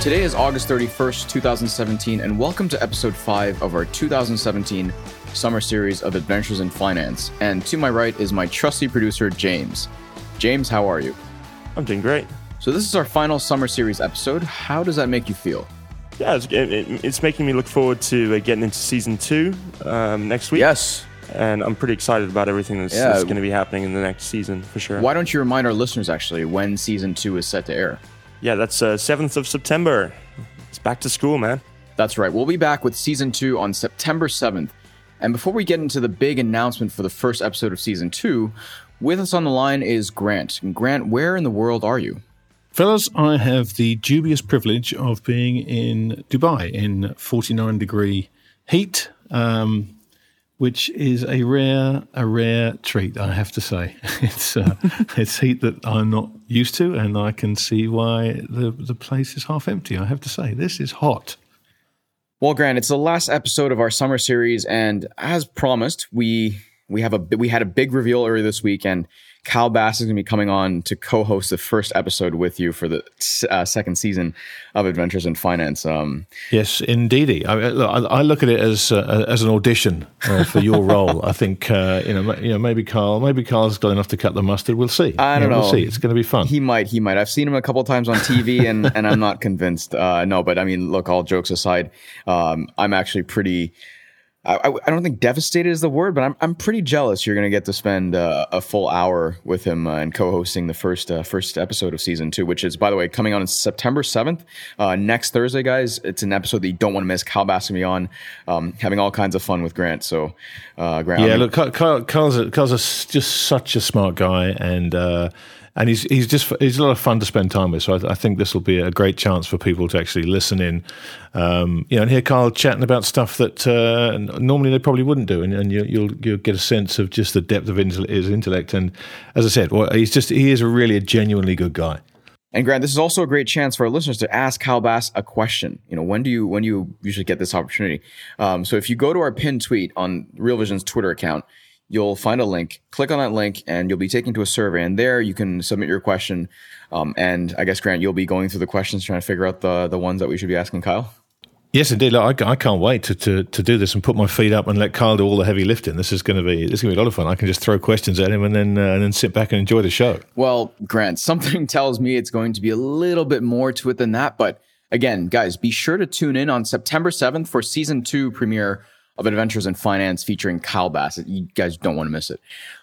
Today is August 31st, 2017, and welcome to episode 5 of our 2017 summer series of Adventures in Finance. And to my right is my trusty producer, James. James, how are you? I'm doing great. So, this is our final summer series episode. How does that make you feel? Yeah, it's, it, it's making me look forward to uh, getting into season two um, next week. Yes. And I'm pretty excited about everything that's, Yeah. that's going to be happening in the next season for sure. Why don't you remind our listeners actually when season 2 is set to air? Yeah, that's uh, 7th of September. It's back to school, man. That's right. We'll be back with season two on September 7th. And before we get into the big announcement for the first episode of season two, with us on the line is Grant. And Grant, where in the world are you? Fellas, I have the dubious privilege of being in Dubai in 49 degree heat, um, which is a rare, a rare treat, I have to say. It's uh, it's heat that I'm not used to, and I can see why the the place is half empty. I have to say, this is hot. Well, Grant, it's the last episode of our summer series, and as promised, we we have a we had a big reveal earlier this week, and Kyle Bass is going to be coming on to co-host the first episode with you for the uh, second season of Adventures in Finance. Um, Yes, indeedy. I, look, I, I look at it as uh, as an audition uh, for your role. I think uh, you know, you know, maybe Carl, maybe Carl's got enough to cut the mustard. We'll see. I You don't We'll see. It's going to be fun. He might, he might. I've seen him a couple times on TV, and and I'm not convinced. Uh, no, but I mean, look, all jokes aside, um, I'm actually pretty. I, I I don't think devastated is the word, but I'm I'm pretty jealous. You're gonna get to spend uh, a full hour with him uh, and co-hosting the first uh, first episode of season two, which is, by the way, coming on September 7th, uh, next Thursday, guys. It's an episode that you don't want to miss. Kyle Bass will be on, um, having all kinds of fun with Grant. So, uh, Grant, Yeah, I'm- look, Carl, Carl, Carl's, a, Carl's a just such a smart guy, and uh, and he's he's just he's a lot of fun to spend time with. So I, I think this will be a great chance for people to actually listen in, um, you know, and hear Carl chatting about stuff that uh, normally they probably wouldn't do, and, and you, you'll you'll get a sense of just the depth of his intellect. And as I said, well, he's just he is a really a genuinely good guy. And Grant, this is also a great chance for our listeners to ask Kyle Bass a question. You know, when do you when do you usually get this opportunity? Um, so if you go to our pinned tweet on Real Vision's Twitter account, you'll find a link. Click on that link, and you'll be taken to a survey. And there, you can submit your question. Um, and I guess Grant, you'll be going through the questions, trying to figure out the the ones that we should be asking Kyle. Yes, indeed. Look, I, I can't wait to, to, to do this and put my feet up and let Kyle do all the heavy lifting. This is going to be this is going to be a lot of fun. I can just throw questions at him and then uh, and then sit back and enjoy the show. Well, Grant, something tells me it's going to be a little bit more to it than that. But again, guys, be sure to tune in on September 7th for season two premiere of Adventures in Finance featuring Kyle Bass. You guys don't want to miss it.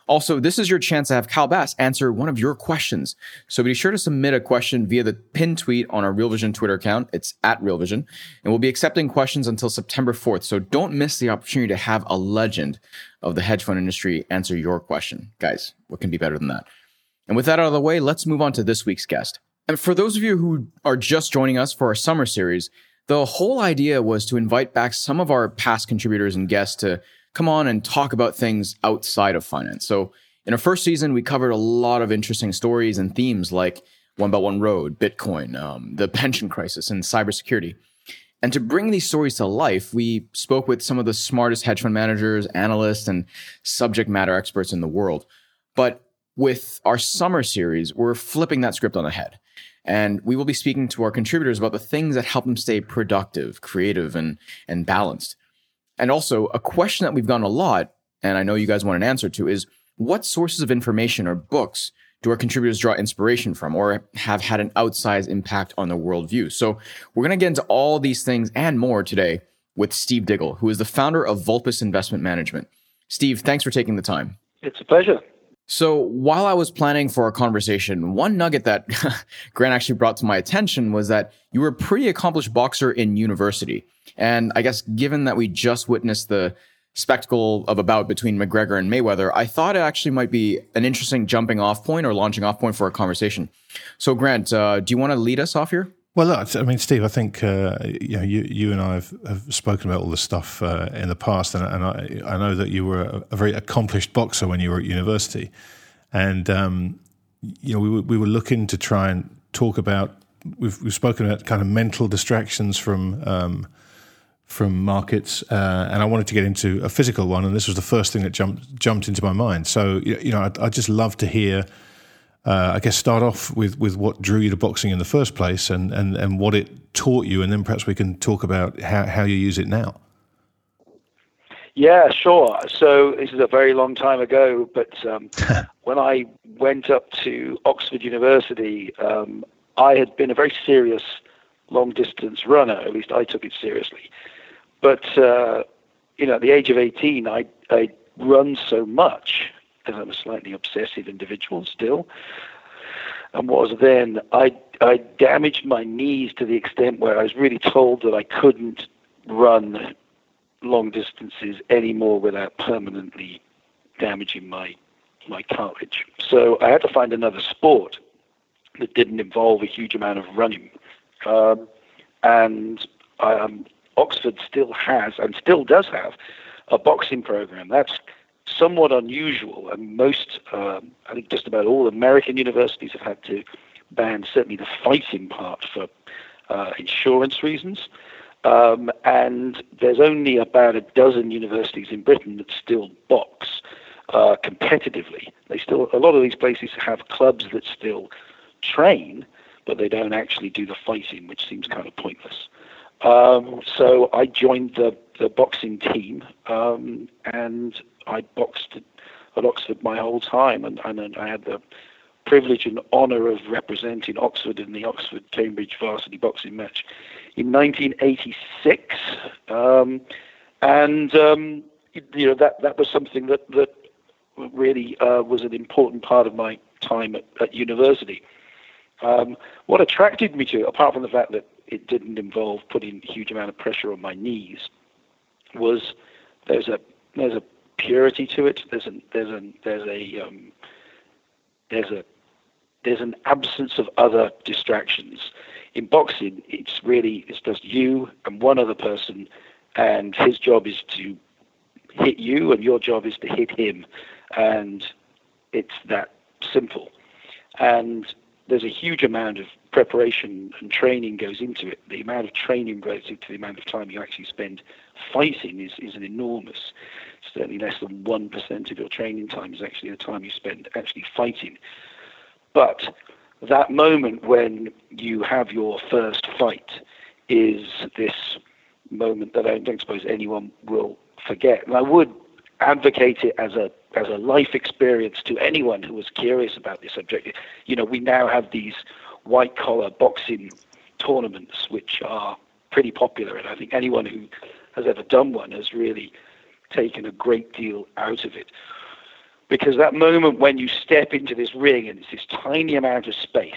Also, this is your chance to have Kyle Bass answer one of your questions. So be sure to submit a question via the pinned tweet on our Real Vision Twitter account. It's at Real Vision. And we'll be accepting questions until September 4th. So don't miss the opportunity to have a legend of the hedge fund industry answer your question. Guys, what can be better than that? And with that out of the way, let's move on to this week's guest. And for those of you who are just joining us for our summer series, the whole idea was to invite back some of our past contributors and guests to come on and talk about things outside of finance. So in our first season, we covered a lot of interesting stories and themes like One Belt One Road, Bitcoin, um, the pension crisis, and cybersecurity. And to bring these stories to life, we spoke with some of the smartest hedge fund managers, analysts, and subject matter experts in the world. But with our summer series, we're flipping that script on the head. And we will be speaking to our contributors about the things that help them stay productive, creative, and, and balanced. And also, a question that we've gotten a lot, and I know you guys want an answer to, is what sources of information or books do our contributors draw inspiration from or have had an outsized impact on their worldview? So we're going to get into all these things and more today with Steve Diggle, who is the founder of Vulpes Investment Management. Steve, thanks for taking the time. It's a pleasure. So while I was planning for our conversation, one nugget that Grant actually brought to my attention was that you were a pretty accomplished boxer in university. And I guess given that we just witnessed the spectacle of a bout between McGregor and Mayweather, I thought it actually might be an interesting jumping off point or launching off point for a conversation. So, Grant, uh, do you want to lead us off here? Well, I mean, Steve, I think uh, you know you, you and I have, have spoken about all this stuff uh, in the past, and, and I, I, know that you were a, very accomplished boxer when you were at university, and um, you know we were, we were looking to try and talk about we've we've spoken about kind of mental distractions from um, from markets, uh, and I wanted to get into a physical one, and this was the first thing that jumped jumped into my mind. So you know, I, I just love to hear uh, I guess start off with, with what drew you to boxing in the first place and, and, and what it taught you, and then perhaps we can talk about how, how you use it now. Yeah, sure. So this is a very long time ago, but um, when I went up to Oxford University, um, I had been a very serious long distance runner. At least I took it seriously. But uh, you know, at the age of 18, I I run so much because I'm a slightly obsessive individual still, and was then, I, I damaged my knees to the extent where I was really told that I couldn't run long distances anymore without permanently damaging my my cartilage. So I had to find another sport that didn't involve a huge amount of running. Um, and um, Oxford still has and still does have a boxing program. That's somewhat unusual. and most, um, I think, just about all American universities have had to ban certainly the fighting part for uh, insurance reasons. Um, and there's only about a dozen universities in Britain that still box uh, competitively. They still, a lot of these places have clubs that still train, but they don't actually do the fighting, which seems kind of pointless. Um, so I joined the, the boxing team, um, and I boxed at Oxford my whole time, and, and I had the privilege and honour of representing Oxford in the Oxford Cambridge varsity boxing match in 1986. Um, and um, you know that that was something that that really uh, was an important part of my time at, at university. Um, what attracted me to it, apart from the fact that it didn't involve putting a huge amount of pressure on my knees, was there's a there's a purity to it. There's a there's a there's a um, there's a there's an absence of other distractions. In boxing, it's really it's just you and one other person, and his job is to hit you, and your job is to hit him, and it's that simple. And there's a huge amount of preparation and training goes into it. The amount of training relative to the amount of time you actually spend fighting is, is an enormous certainly less than 1% of your training time is actually the time you spend actually fighting. But that moment when you have your first fight is this moment that I don't suppose anyone will forget. And I would advocate it as a as a life experience to anyone who was curious about this subject. You know, we now have these white collar boxing tournaments which are pretty popular, and I think anyone who has ever done one has really taken a great deal out of it. Because that moment when you step into this ring and it's this tiny amount of space,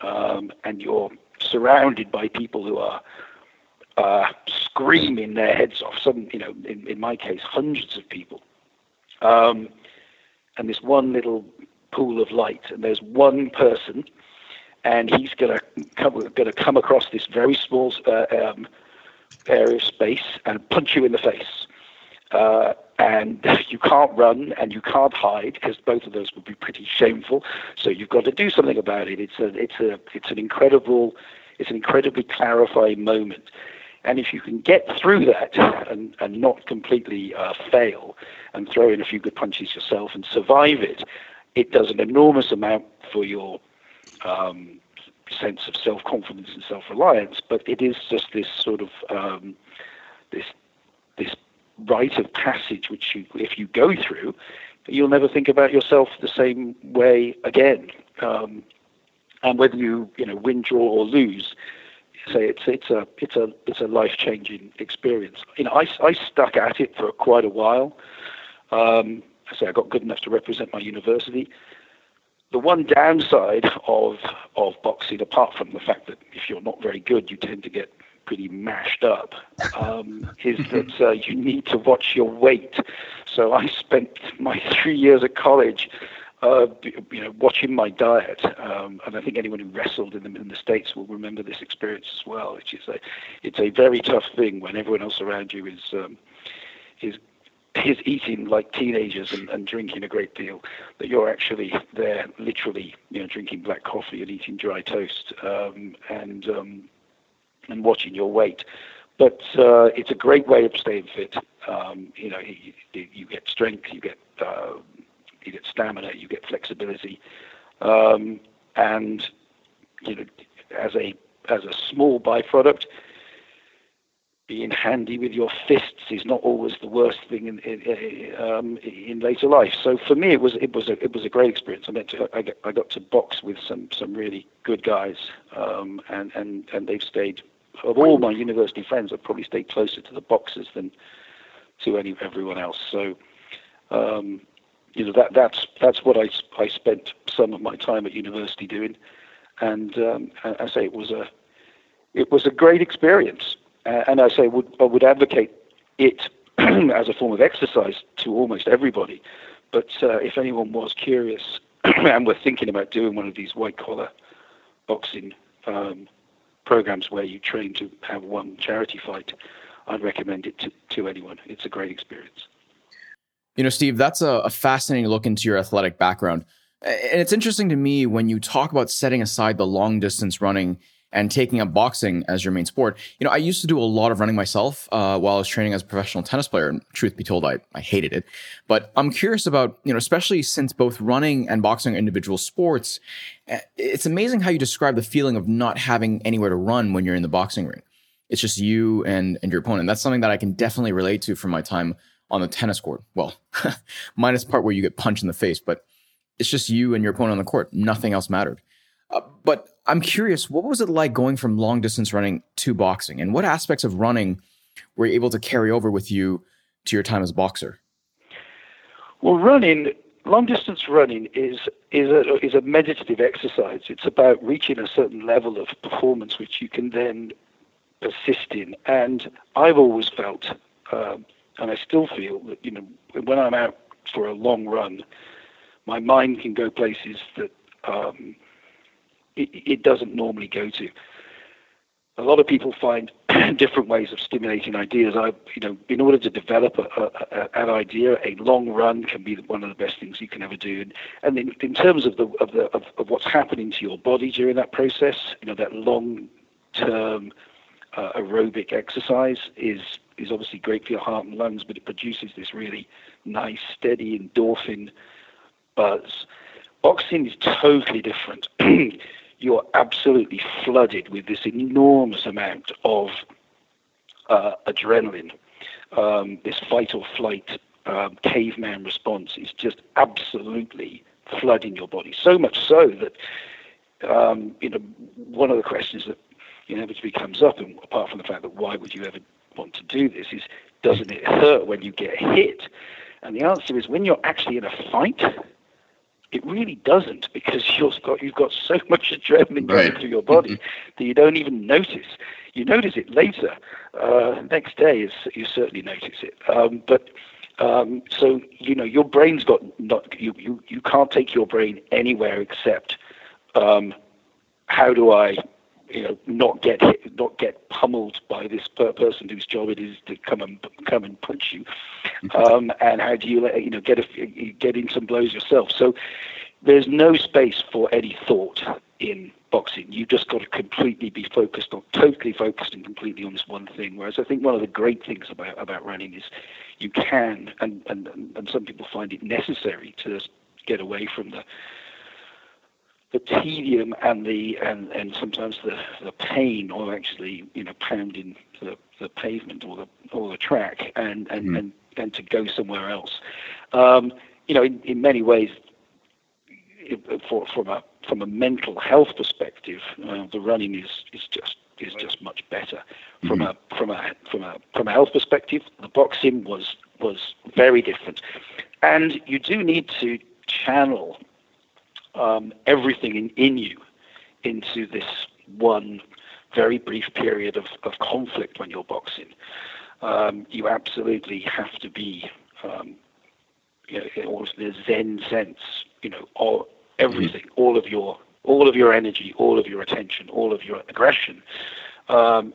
um, and you're surrounded by people who are uh, screaming their heads off. Some, you know, in, in my case, hundreds of people. Um, and this one little pool of light, and there's one person, and he's going to come, to come across this very small uh, um, area of space and punch you in the face. Uh, and you can't run and you can't hide because both of those would be pretty shameful. So you've got to do something about it. It's a, it's a, it's an incredible, it's an incredibly clarifying moment. And if you can get through that and, and not completely uh, fail and throw in a few good punches yourself and survive it, it does an enormous amount for your um, sense of self-confidence and self-reliance. But it is just this sort of um, this rite of passage, which you, if you go through, you'll never think about yourself the same way again. Um, and whether you, you know, win, draw, or lose, say it's it's a it's a it's a life changing experience. You know, I, I stuck at it for quite a while. Um, I say I got good enough to represent my university. The one downside of of boxing, apart from the fact that if you're not very good, you tend to get pretty mashed up, um, is that uh, you need to watch your weight. So I spent my three years at college uh, you know, watching my diet, um, and I think anyone who wrestled in the, in the states will remember this experience as well. Which is a, it's a very tough thing when everyone else around you is um, is is eating like teenagers and, and drinking a great deal. That you're actually there, literally, you know, drinking black coffee and eating dry toast, um, and um, and watching your weight. But uh, it's a great way of staying fit. Um, you know, you, you, get strength, you get uh, you get stamina, you get flexibility, um, and you know, as a as a small byproduct, being handy with your fists is not always the worst thing in in, um, in later life. So for me, it was it was a it was a great experience. I to, I, got, I got to box with some some really good guys, um, and and and they've stayed. Of all my university friends, I've probably stayed closer to the boxers than to any everyone else. So um, you know that that's that's what I, I spent some of my time at university doing, and um, I say it was a it was a great experience, uh, and I say would I would advocate it as a form of exercise to almost everybody, but uh, if anyone was curious and were thinking about doing one of these white collar boxing um, programs where you train to have one charity fight, I'd recommend it to, to anyone. It's a great experience. You know, Steve, that's a, a, fascinating look into your athletic background. And it's interesting to me when you talk about setting aside the long distance running and taking up boxing as your main sport. You know, I used to do a lot of running myself uh, while I was training as a professional tennis player. And truth be told, I, I hated it. But I'm curious about, you know, especially since both running and boxing are individual sports, eh, it's amazing how you describe the feeling of not having anywhere to run when you're in the boxing ring. It's just you and, and your opponent. That's something that I can definitely relate to from my time on the tennis court. Well, minus part where you get punched in the face, but it's just you and your opponent on the court. Nothing else mattered. Uh, but I'm curious, what was it like going from long distance running to boxing, and what aspects of running were you able to carry over with you to your time as a boxer? Well, running, long distance running is is a is a meditative exercise. It's about reaching a certain level of performance which you can then persist in. And I've always felt um, and I still feel that you know when I'm out for a long run, my mind can go places that um, it, it, doesn't normally go to. A lot of people find different ways of stimulating ideas. I, you know, in order to develop a, a, a, an idea, a long run can be one of the best things you can ever do. And, and in, in terms of the of the of, of what's happening to your body during that process, you know, that long term uh, aerobic exercise is is obviously great for your heart and lungs, but it produces this really nice, steady endorphin buzz. Boxing is totally different. You're absolutely flooded with this enormous amount of uh, adrenaline. Um, this fight or flight um, caveman response is just absolutely flooding your body. So much so that um, you know one of the questions that inevitably comes up, and apart from the fact that why would you ever want to do this is doesn't it hurt when you get hit? And the answer is when you're actually in a fight, it really doesn't because you've got you've got so much adrenaline going through your body mm-hmm. that you don't even notice. You notice it later. Uh, next day, is, you certainly notice it. Um, but um, so you know your brain's got not you, you you can't take your brain anywhere except um, how do I you know, not get hit, not get pummeled by this per- person whose job it is to come and come and punch you, um, and how do you let you know get a, get in some blows yourself? So there's no space for any thought in boxing. You've just got to completely be focused on, totally focused and completely on this one thing. Whereas I think one of the great things about about running is you can, and and and some people find it necessary to get away from the the tedium and the and, and sometimes the, the pain of actually you know pounding the, the pavement or the or the track and and, mm. and, and to go somewhere else. Um, you know, in, in many ways, it, for, from a from a mental health perspective, uh, the running is is just is just much better. From mm. a from a from a from a health perspective, the boxing was was very different, and you do need to channel um, everything in, in you into this one very brief period of, of conflict when you're boxing. Um, you absolutely have to be, um, you know, almost in a Zen sense, you know, all, everything, mm-hmm. all of your all of your energy, all of your attention, all of your aggression um,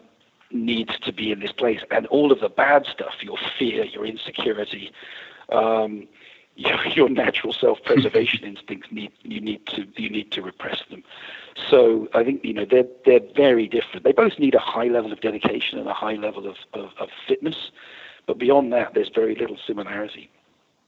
needs to be in this place, and all of the bad stuff, your fear, your insecurity, um, your, your natural self-preservation instincts need you need to you need to repress them. So I think you know they're they're very different. They both need a high level of dedication and a high level of, of, of fitness, but beyond that, there's very little similarity.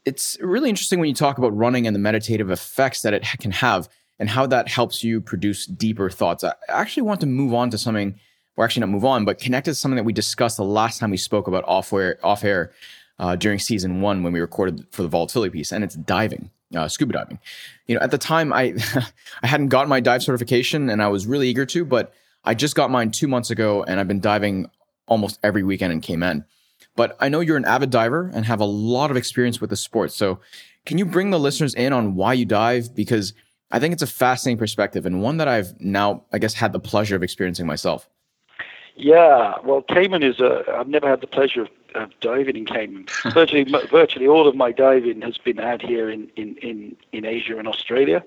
It's really interesting when you talk about running and the meditative effects that it can have and how that helps you produce deeper thoughts. I actually want to move on to something, or actually not move on, but connect to something that we discussed the last time we spoke about off air, off air uh, during season one when we recorded for the volatility piece, and it's diving, uh, scuba diving. You know, at the time, I I hadn't gotten my dive certification, and I was really eager to, but I just got mine two months ago, and I've been diving almost every weekend in Cayman. But I know you're an avid diver and have a lot of experience with the sport. So, can you bring the listeners in on why you dive? Because I think it's a fascinating perspective and one that I've now, I guess, had the pleasure of experiencing myself. Yeah, well, Cayman is a. I've never had the pleasure of, of diving in Cayman. virtually, virtually all of my diving has been out here in, in, in, in Asia and Australia.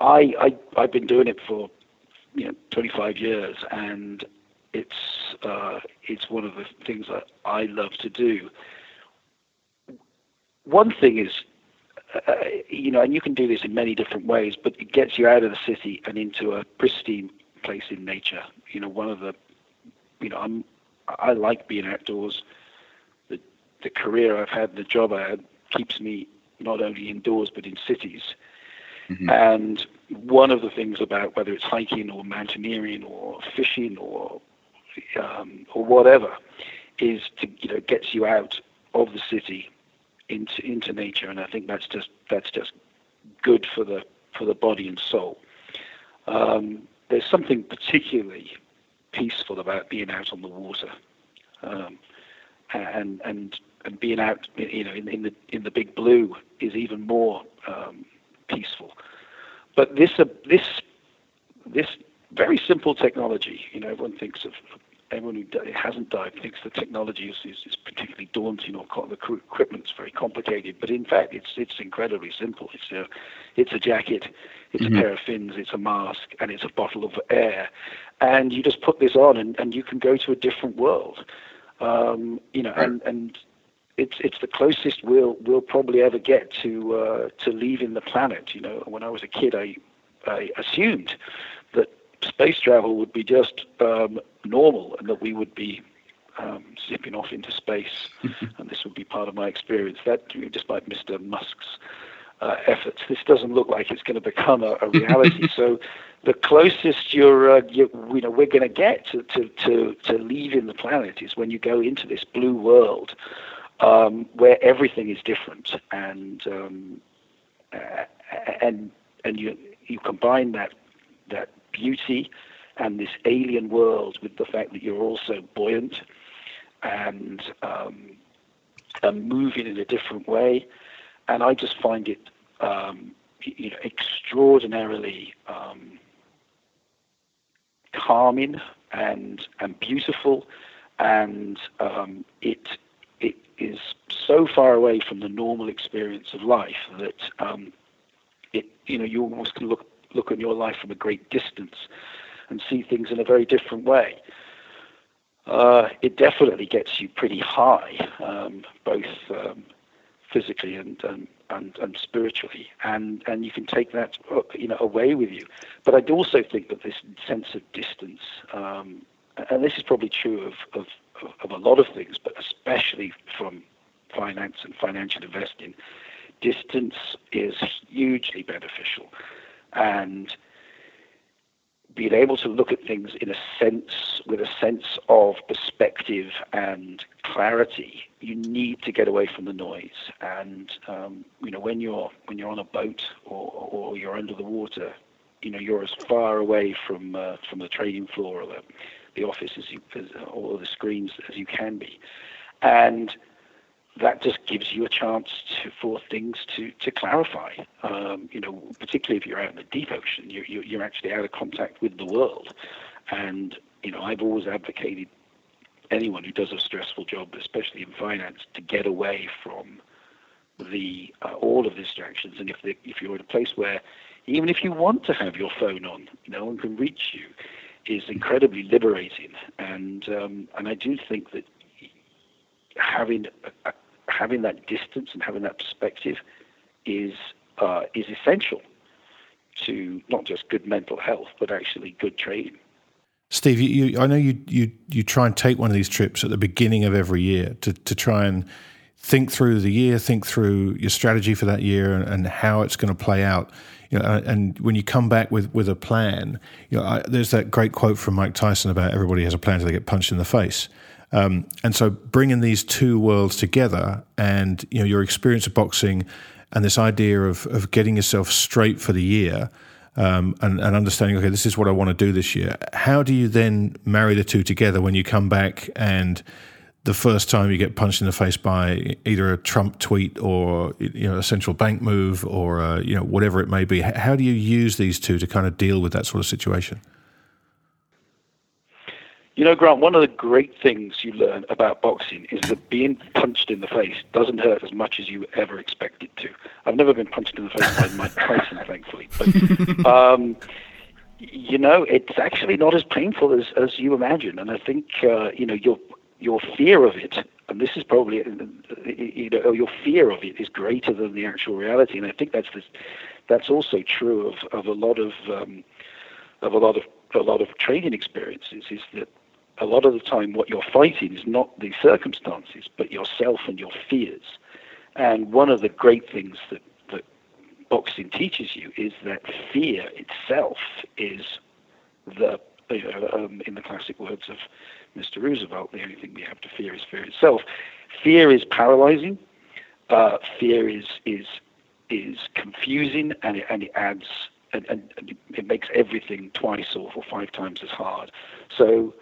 I, I I've been doing it for you know 25 years, and it's uh, it's one of the things that I love to do. One thing is, uh, you know, and you can do this in many different ways, but it gets you out of the city and into a pristine place in nature. You know, one of the you know, I'm I like being outdoors. The career I've had, the job I had, keeps me not only indoors but in cities. Mm-hmm. And one of the things about whether it's hiking or mountaineering or fishing or um, or whatever is to you know gets you out of the city into into nature, and I think that's just that's just good for the for the body and soul. Um, there's something particularly peaceful about being out on the water, um, and and and being out, you know, in, in, the in the big blue is even more um, peaceful. But this uh, this this very simple technology, you know, everyone thinks of everyone who hasn't dived thinks the technology is, is, is particularly daunting or the equipment's very complicated. But in fact, it's it's incredibly simple. It's a it's a jacket, it's mm-hmm. a pair of fins, it's a mask, and it's a bottle of air, and you just put this on, and, and you can go to a different world. Um, you know, right. and and it's it's the closest we'll we'll probably ever get to uh, to leaving the planet. You know, when I was a kid, I I assumed that space travel would be just um, normal and that we would be um, zipping off into space, and this would be part of my experience. That, despite Mr. Musk's uh, efforts, this doesn't look like it's going to become a, a reality. so, the closest you're, uh, you, you know, we're going to get to, to, to, to leaving the planet is when you go into this blue world um, where everything is different, and um, uh, and and you you combine that that beauty and this alien world with the fact that you're also buoyant and, um, and moving in a different way. And I just find it, um, you know, extraordinarily um, calming and and beautiful, and um, it it is so far away from the normal experience of life that um, it you know you almost can look look on your life from a great distance and see things in a very different way. Uh, it definitely gets you pretty high, um, both um, physically and, and, and, and spiritually, and, and you can take that uh, you know away with you. But I do also think that this sense of distance, um, and this is probably true of, of, of a lot of things, but especially from finance and financial investing, distance is hugely beneficial. And being able to look at things in a sense with a sense of perspective and clarity you need to get away from the noise. And um, you know when you're when you're on a boat or, or you're under the water you know you're as far away from uh, from the trading floor or the, the office as you or the screens as you can be and that just gives you a chance to, for things to, to clarify. Um, you know, particularly if you're out in the deep ocean, you're, you're actually out of contact with the world. And you know, I've always advocated anyone who does a stressful job, especially in finance, to get away from the uh, all of the distractions. And if the, if you're in a place where even if you want to have your phone on, no one can reach you, is incredibly liberating. And um, and I do think that having uh, having that distance and having that perspective is uh, is essential to not just good mental health, but actually good trading. Steve, you, you, I know you, you you try and take one of these trips at the beginning of every year to, to try and think through the year, think through your strategy for that year and, how it's going to play out. You know, and when you come back with, with a plan, you know, I, there's that great quote from Mike Tyson about everybody has a plan until they get punched in the face. Um, and so bringing these two worlds together and you know your experience of boxing and this idea of, of getting yourself straight for the year um, and, and, understanding, okay, this is what I want to do this year. How do you then marry the two together when you come back and the first time you get punched in the face by either a Trump tweet or you know a central bank move or uh, you know whatever it may be? How do you use these two to kind of deal with that sort of situation? You know, Grant, one of the great things you learn about boxing is that being punched in the face doesn't hurt as much as you ever expect it to. I've never been punched in the face by Mike Tyson, thankfully. But, um, you know, it's actually not as painful as, as you imagine. And I think, uh, you know, your, your fear of it, and this is probably, you know, your fear of it is greater than the actual reality. And I think that's, this, that's also true of, of a lot of, um, of a lot of a lot of training experiences is that a lot of the time what you're fighting is not the circumstances, but yourself and your fears. And one of the great things that, that boxing teaches you is that fear itself is the, you know, um, in the classic words of Mr. Roosevelt, the only thing we have to fear is fear itself. Fear is paralyzing. Uh, fear is is is confusing, and it, and it adds and, and it makes everything twice or, or five times as hard. So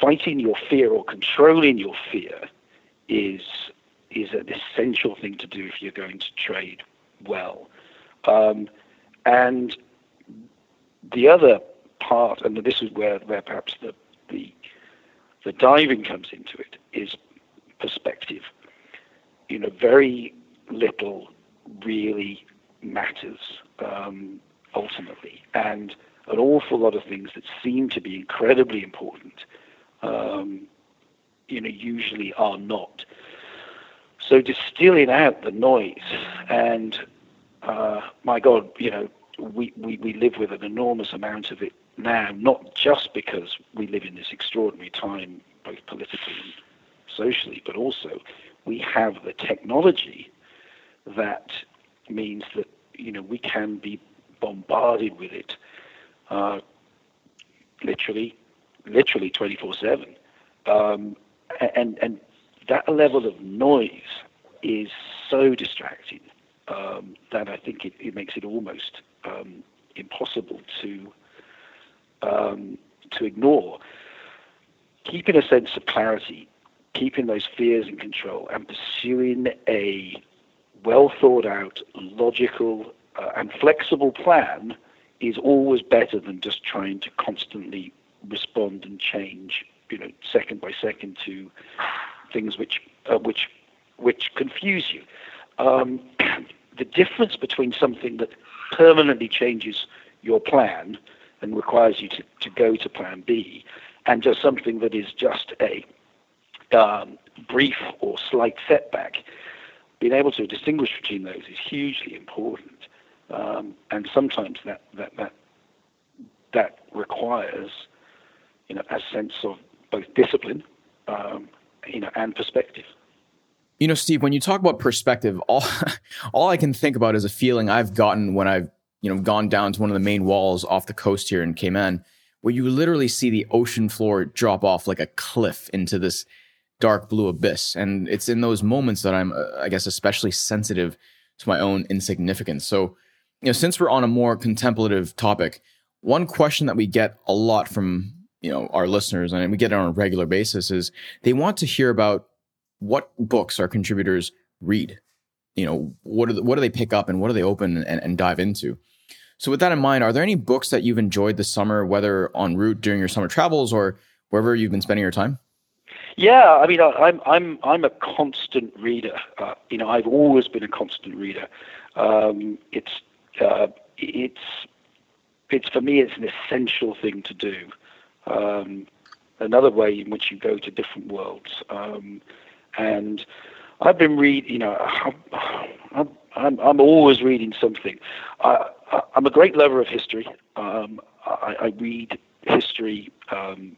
fighting your fear or controlling your fear is is an essential thing to do if you're going to trade well. Um, and the other part, and this is where, where perhaps the, the the diving comes into it, is perspective. You know, very little really matters um, ultimately, and an awful lot of things that seem to be incredibly important um, you know, usually are not. So distilling out the noise, and uh, my God, you know, we, we, we live with an enormous amount of it now, not just because we live in this extraordinary time, both politically and socially, but also we have the technology that means that you know we can be bombarded with it uh, literally literally 24 7. Um, and, and that level of noise is so distracting um, that I think it, it, makes it almost um, impossible to um, to ignore. Keeping a sense of clarity, keeping those fears in control, and pursuing a well thought out, logical, uh, and flexible plan is always better than just trying to constantly respond and change, you know, second by second to things which uh, which which confuse you. Um, the difference between something that permanently changes your plan and requires you to, to go to plan B and just something that is just a um, brief or slight setback, being able to distinguish between those is hugely important. Um, and sometimes that, that, that, that requires you know, a sense of both discipline, um, you know, and perspective. You know, Steve, when you talk about perspective, all all I can think about is a feeling I've gotten when I've you know gone down to one of the main walls off the coast here in Cayman, where you literally see the ocean floor drop off like a cliff into this dark blue abyss, and it's in those moments that I'm, uh, I guess, especially sensitive to my own insignificance. So, you know, since we're on a more contemplative topic, one question that we get a lot from you know our listeners and we get it on a regular basis is they want to hear about what books our contributors read. You know what do, what do they pick up and what do they open and, and dive into So, with that in mind, are there any books that you've enjoyed this summer, whether en route during your summer travels or wherever you've been spending your time? Yeah, I mean, I'm I'm I'm a constant reader. Uh, you know, I've always been a constant reader. Um, it's uh, it's it's for me, it's an essential thing to do. Um, another way in which you go to different worlds, um, and I've been reading. You know, I'm, I'm, I'm always reading something. I, am a great lover of history. Um, I, I, read history um,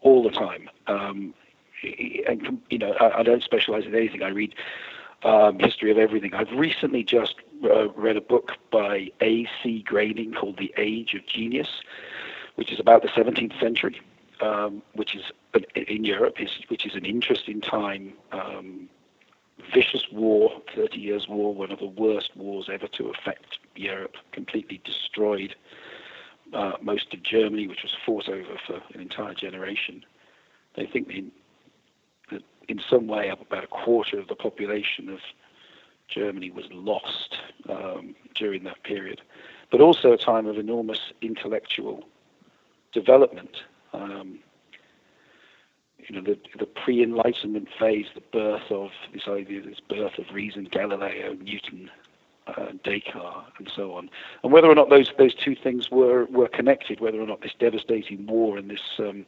all the time. Um, and you know, I, I, don't specialize in anything. I read um, history of everything. I've recently just uh, read a book by A.C. Grayling called The Age of Genius, which is about the 17th century, um, which is in Europe, which is an interesting time. Vicious war, 30 years war, one of the worst wars ever to affect Europe, completely destroyed uh, most of Germany, which was fought over for an entire generation. They think in, that in some way about a quarter of the population of Germany was lost um, during that period, but also a time of enormous intellectual development. Um, you know, the, the pre-Enlightenment phase, the birth of this idea, this birth of reason, Galileo, Newton, uh, Descartes, and so on, and whether or not those those two things were were connected, whether or not this devastating war and this um,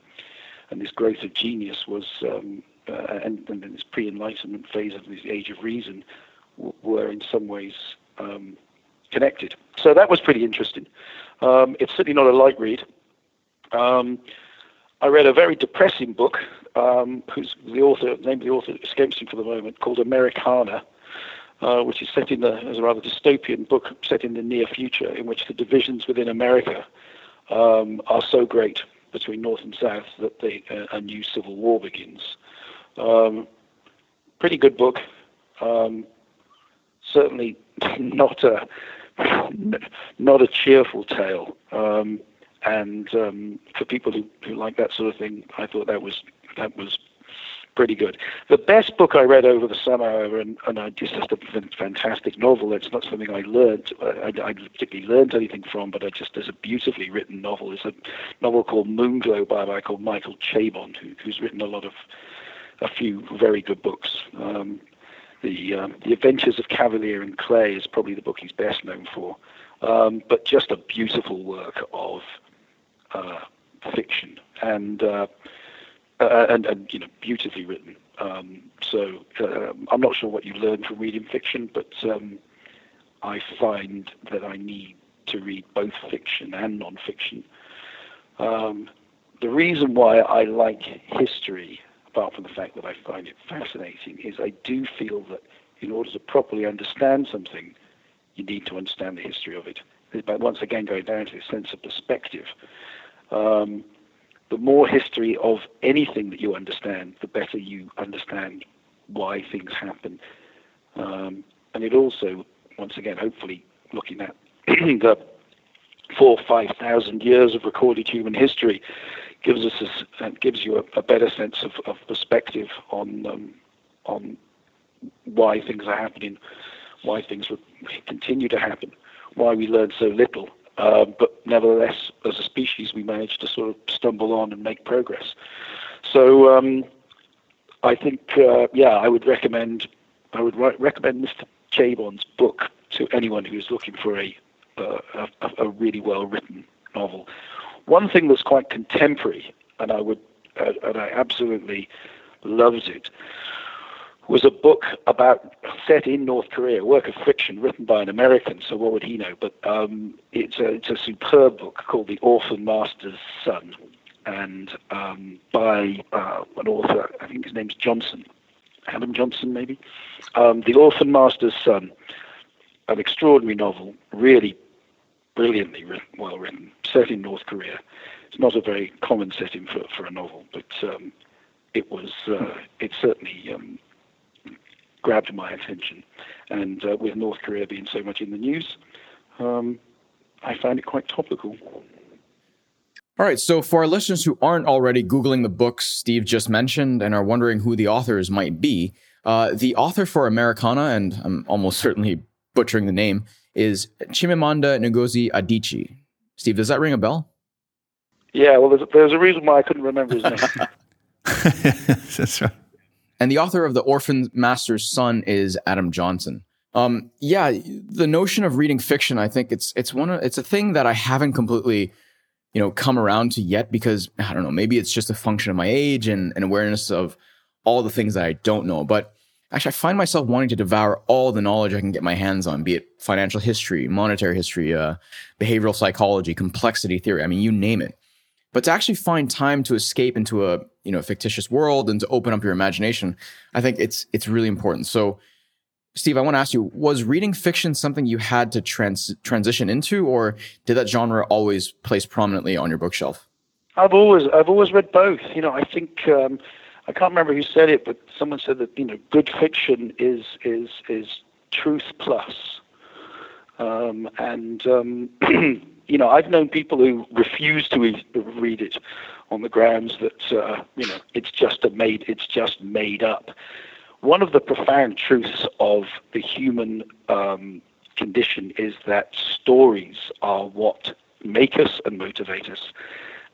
and this growth of genius was um, uh, and, and this pre-Enlightenment phase of this age of reason w- were in some ways um, connected. So that was pretty interesting. Um, it's certainly not a light read. Um, I read a very depressing book, um, whose the author, name of the author escapes me for the moment, called Americana, uh, which is set in the, as a rather dystopian book set in the near future, in which the divisions within America um, are so great between North and South that they, uh, a new civil war begins. Um, pretty good book. Um, certainly not a not a cheerful tale. Um, and um, for people who, who like that sort of thing, I thought that was that was pretty good. The best book I read over the summer, and, and I just just a fantastic novel. It's not something I learned, I, I particularly learned anything from, but I just there's a beautifully written novel. It's a novel called Moonglow by a guy called Michael Chabon, who, who's written a lot of a few very good books. Um, the um, The Adventures of Kavalier and Clay is probably the book he's best known for, um, but just a beautiful work of uh, fiction and, uh, uh, and and you know beautifully written. Um, so uh, I'm not sure what you learn from reading fiction, but um, I find that I need to read both fiction and non-fiction. Um, the reason why I like history apart from the fact that I find it fascinating, is I do feel that in order to properly understand something, you need to understand the history of it. But once again, going down to the sense of perspective, um, the more history of anything that you understand, the better you understand why things happen. Um, and it also, once again, hopefully looking at the four, five thousand years of recorded human history, gives us a, uh, gives you a, a, better sense of, of perspective on um, on why things are happening, why things continue to happen, why we learn so little. Uh, but nevertheless, as a species, we manage to sort of stumble on and make progress. So um, I think, uh, yeah, I would recommend I would re- recommend Mr. Chabon's book to anyone who is looking for a a, a really well written novel. One thing that's quite contemporary, and I would, uh, and I absolutely loved it, was a book about set in North Korea, a work of fiction written by an American. So what would he know? But um, it's a it's a superb book called The Orphan Master's Son, and um, by uh, an author. I think his name's Johnson, Adam Johnson, maybe. Um, the Orphan Master's Son, an extraordinary novel, really brilliantly written, well written, set in North Korea. It's not a very common setting for, for a novel, but um, it was uh, it certainly um, grabbed my attention. And uh, with North Korea being so much in the news, um, I found it quite topical. All right, so for our listeners who aren't already Googling the books Steve just mentioned and are wondering who the authors might be, uh, the author for Americana, and I'm almost certainly butchering the name, is Chimamanda Ngozi Adichie. Steve, does that ring a bell? Yeah, well, there's, there's a reason why I couldn't remember his name. That's right. And the author of The Orphan Master's Son is Adam Johnson. Um, yeah, the notion of reading fiction, I think it's it's one of, it's a thing that I haven't completely, you know, come around to yet because I don't know, maybe it's just a function of my age and, and awareness of all the things that I don't know. But actually, I find myself wanting to devour all the knowledge I can get my hands on, be it financial history, monetary history, uh, behavioral psychology, complexity theory. I mean, you name it. But to actually find time to escape into a you know fictitious world and to open up your imagination, I think it's it's really important. So Steve, I want to ask you, was reading fiction something you had to trans- transition into, or did that genre always place prominently on your bookshelf? I've always, I've always read both. You know, I think um, I can't remember who said it, but someone said that you know, good fiction is is is truth plus. Um, and um, you know, I've known people who refuse to read it on the grounds that uh, you know it's just a made, it's just made up one of the profound truths of the human um, condition is that stories are what make us and motivate us.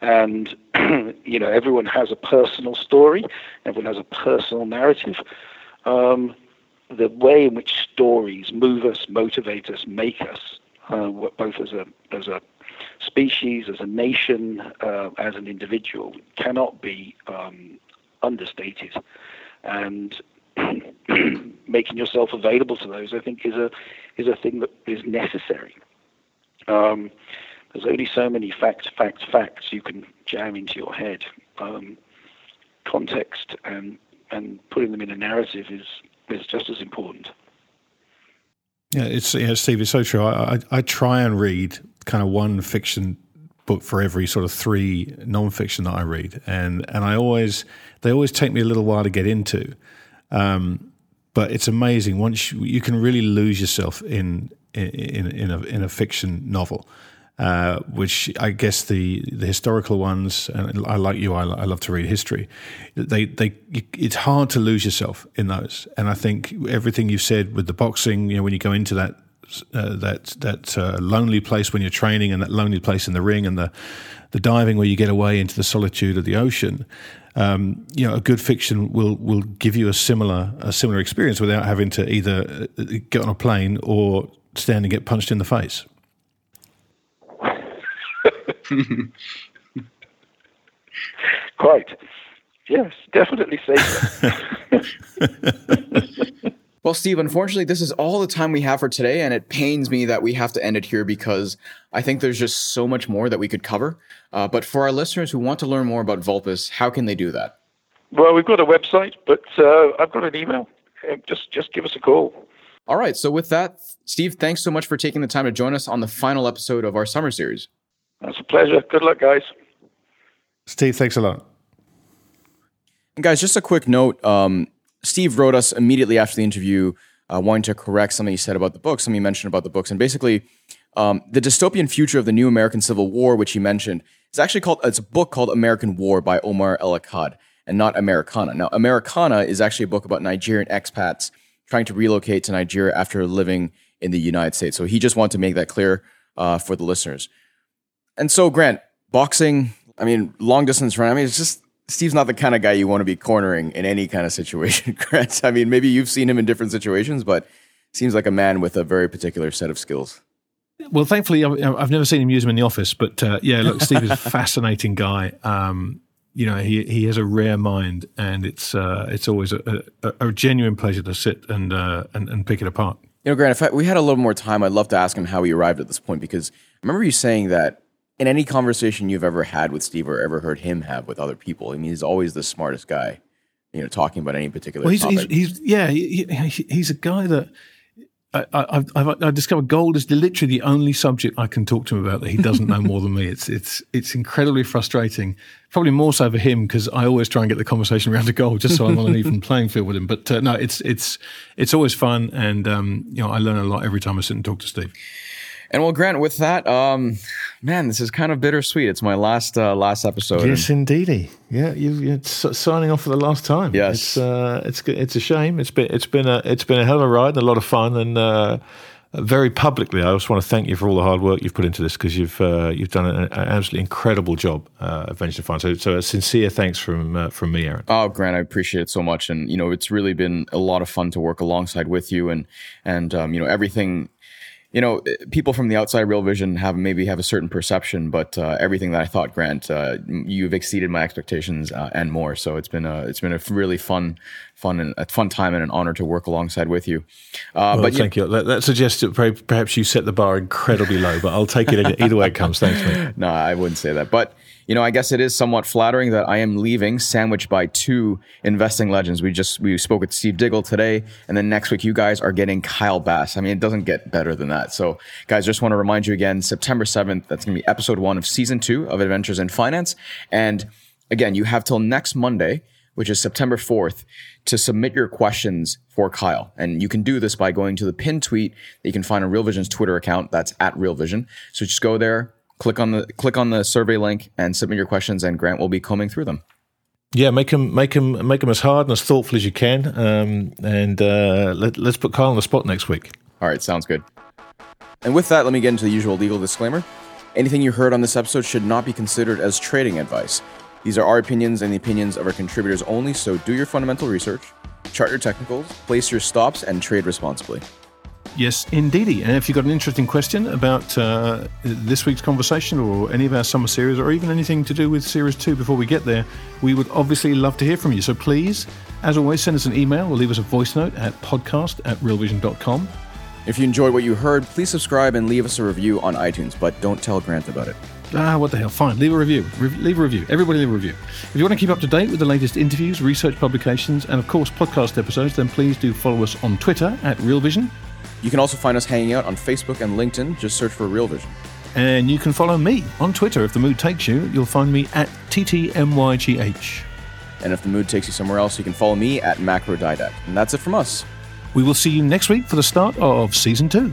And, you know, everyone has a personal story, everyone has a personal narrative. Um, the way in which stories move us, motivate us, make us, uh, both as a, as a species, as a nation, uh, as an individual, cannot be um, understated. And making yourself available to those, I think, is a is a thing that is necessary. Um, there's only so many facts, facts, facts you can jam into your head. Um, context and and putting them in a narrative is is just as important. Yeah, it's yeah, Steve. It's so true. I, I, I try and read kind of one fiction book for every sort of three non-fiction that I read, and and I always they always take me a little while to get into. Um, but it's amazing once you, you, can really lose yourself in in in a, in a fiction novel. Uh, which I guess the the historical ones, and I like you, I, I, love to read history. They they it's hard to lose yourself in those, and I think everything you've said with the boxing, you know, when you go into that uh, that that uh, lonely place when you're training, and that lonely place in the ring, and the the diving where you get away into the solitude of the ocean um, you know, a good fiction will will give you a similar a similar experience without having to either uh, get on a plane or stand and get punched in the face. Quite. Yes, definitely so. Well, Steve, unfortunately, this is all the time we have for today, and it pains me that we have to end it here because I think there's just so much more that we could cover. Uh, but for our listeners who want to learn more about Vulpes, how can they do that? Well, we've got a website, but uh, I've got an email. Uh, just just give us a call. All right. So with that, Steve, thanks so much for taking the time to join us on the final episode of our summer series. That's a pleasure. Good luck, guys. Steve, thanks a lot. And guys, just a quick note. Um, Steve wrote us immediately after the interview, uh, wanting to correct something he said about the book, something he mentioned about the books. And basically, um, the dystopian future of the new American Civil War, which he mentioned, is actually called, it's a book called American War by Omar El Akkad and not Americana. Now, Americana is actually a book about Nigerian expats trying to relocate to Nigeria after living in the United States. So he just wanted to make that clear uh, for the listeners. And so, Grant, boxing, I mean, long distance run, I mean, it's just Steve's not the kind of guy you want to be cornering in any kind of situation, Grant. I mean, maybe you've seen him in different situations, but seems like a man with a very particular set of skills. Well, thankfully, I've never seen him use them in the office, but uh, yeah, look, Steve is a fascinating guy. Um, you know, he he has a rare mind, and it's uh, it's always a, a, a, genuine pleasure to sit and, uh, and and pick it apart. You know, Grant, if I, we had a little more time, I'd love to ask him how he arrived at this point because I remember you saying that in any conversation you've ever had with Steve or ever heard him have with other people, I mean, he's always the smartest guy, you know, talking about any particular well, he's, topic. He's, he's yeah, he, he's a guy that I, I discovered gold is literally the only subject I can talk to him about that he doesn't know more than me. It's it's it's incredibly frustrating. Probably more so for him because I always try and get the conversation around to gold just so I'm on an even playing field with him. But uh, no, it's it's it's always fun, and um, you know I learn a lot every time I sit and talk to Steve. And well, Grant, with that, um, man, this is kind of bittersweet. It's my last uh, last episode. Yes, indeedy. Yeah, you, are signing off for the last time. Yes, it's uh, it's it's a shame. It's been it's been a it's been a hell of a ride and a lot of fun. And uh, very publicly, I just want to thank you for all the hard work you've put into this because you've uh, you've done an, an, absolutely incredible job uh, at Venture Fund. So, so a sincere thanks from uh, from me, Aaron. Oh, Grant, I appreciate it so much, and you know it's really been a lot of fun to work alongside with you, and and um, you know everything you know, people from the outside Real Vision have maybe have a certain perception, but uh, everything that I thought, Grant, uh, you've exceeded my expectations uh, and more. So it's been a it's been a really fun, fun and a fun time and an honor to work alongside with you. Uh, well, but thank you. you. That, that, suggests that perhaps you set the bar incredibly low, but I'll take it either way it comes. Thanks, mate. no, I wouldn't say that, but you know, I guess it is somewhat flattering that I am leaving sandwiched by two investing legends. We just, we spoke with Steve Diggle today. And then next week, you guys are getting Kyle Bass. I mean, it doesn't get better than that. So guys, just want to remind you again, September 7th, that's going to be episode one of season two of Adventures in Finance. And again, you have till next Monday, which is September 4th, to submit your questions for Kyle. And you can do this by going to the pinned tweet that you can find on Real Vision's Twitter account. That's at Real Vision. So just go there, click on the click on the survey link and submit your questions, and Grant will be combing through them. Yeah, make them make them make them as hard and as thoughtful as you can, um, and uh, let, let's put Kyle on the spot next week. All right, sounds good. And with that, let me get into the usual legal disclaimer. Anything you heard on this episode should not be considered as trading advice. These are our opinions and the opinions of our contributors only, so do your fundamental research, chart your technicals, place your stops, and trade responsibly. Yes, indeedy. And if you've got an interesting question about uh, this week's conversation or any of our summer series or even anything to do with series two before we get there, we would obviously love to hear from you. So please, as always, send us an email or leave us a voice note at podcast at realvision.com. If you enjoyed what you heard, please subscribe and leave us a review on iTunes, but don't tell Grant about it. Ah, what the hell? Fine, leave a review. Re- leave a review. Everybody leave a review. If you want to keep up to date with the latest interviews, research publications, and of course podcast episodes, then please do follow us on Twitter at Real Vision you can also find us hanging out on Facebook and LinkedIn. Just search for Real Vision. And you can follow me on Twitter. If the mood takes you, you'll find me at TTMYGH. And if the mood takes you somewhere else, you can follow me at MacroDidact. And that's it from us. We will see you next week for the start of season two.